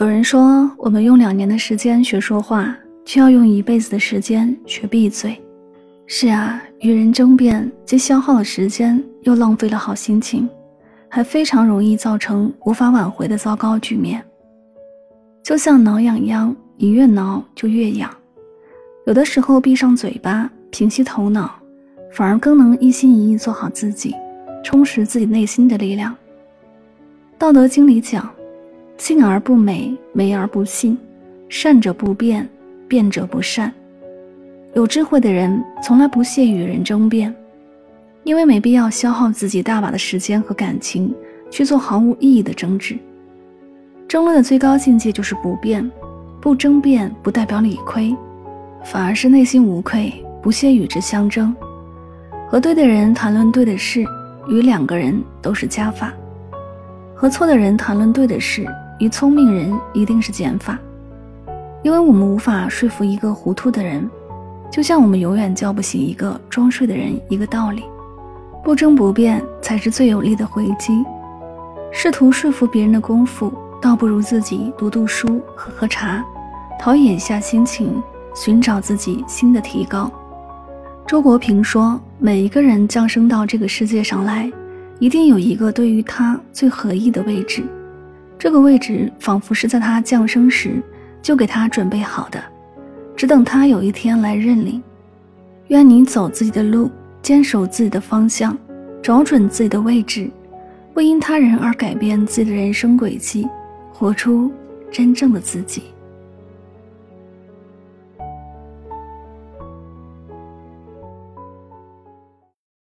有人说，我们用两年的时间学说话，却要用一辈子的时间学闭嘴。是啊，与人争辩，既消耗了时间，又浪费了好心情，还非常容易造成无法挽回的糟糕局面。就像挠痒痒，你越挠就越痒。有的时候，闭上嘴巴，平息头脑，反而更能一心一意做好自己，充实自己内心的力量。《道德经》里讲。信而不美，美而不信；善者不辩，辩者不善。有智慧的人从来不屑与人争辩，因为没必要消耗自己大把的时间和感情去做毫无意义的争执。争论的最高境界就是不变，不争辩不代表理亏，反而是内心无愧，不屑与之相争。和对的人谈论对的事，与两个人都是加法；和错的人谈论对的事。与聪明人一定是减法，因为我们无法说服一个糊涂的人，就像我们永远叫不醒一个装睡的人一个道理。不争不辩才是最有力的回击。试图说服别人的功夫，倒不如自己读读书、喝喝茶，陶冶一下心情，寻找自己新的提高。周国平说：“每一个人降生到这个世界上来，一定有一个对于他最合意的位置。”这个位置仿佛是在他降生时就给他准备好的，只等他有一天来认领。愿你走自己的路，坚守自己的方向，找准自己的位置，不因他人而改变自己的人生轨迹，活出真正的自己。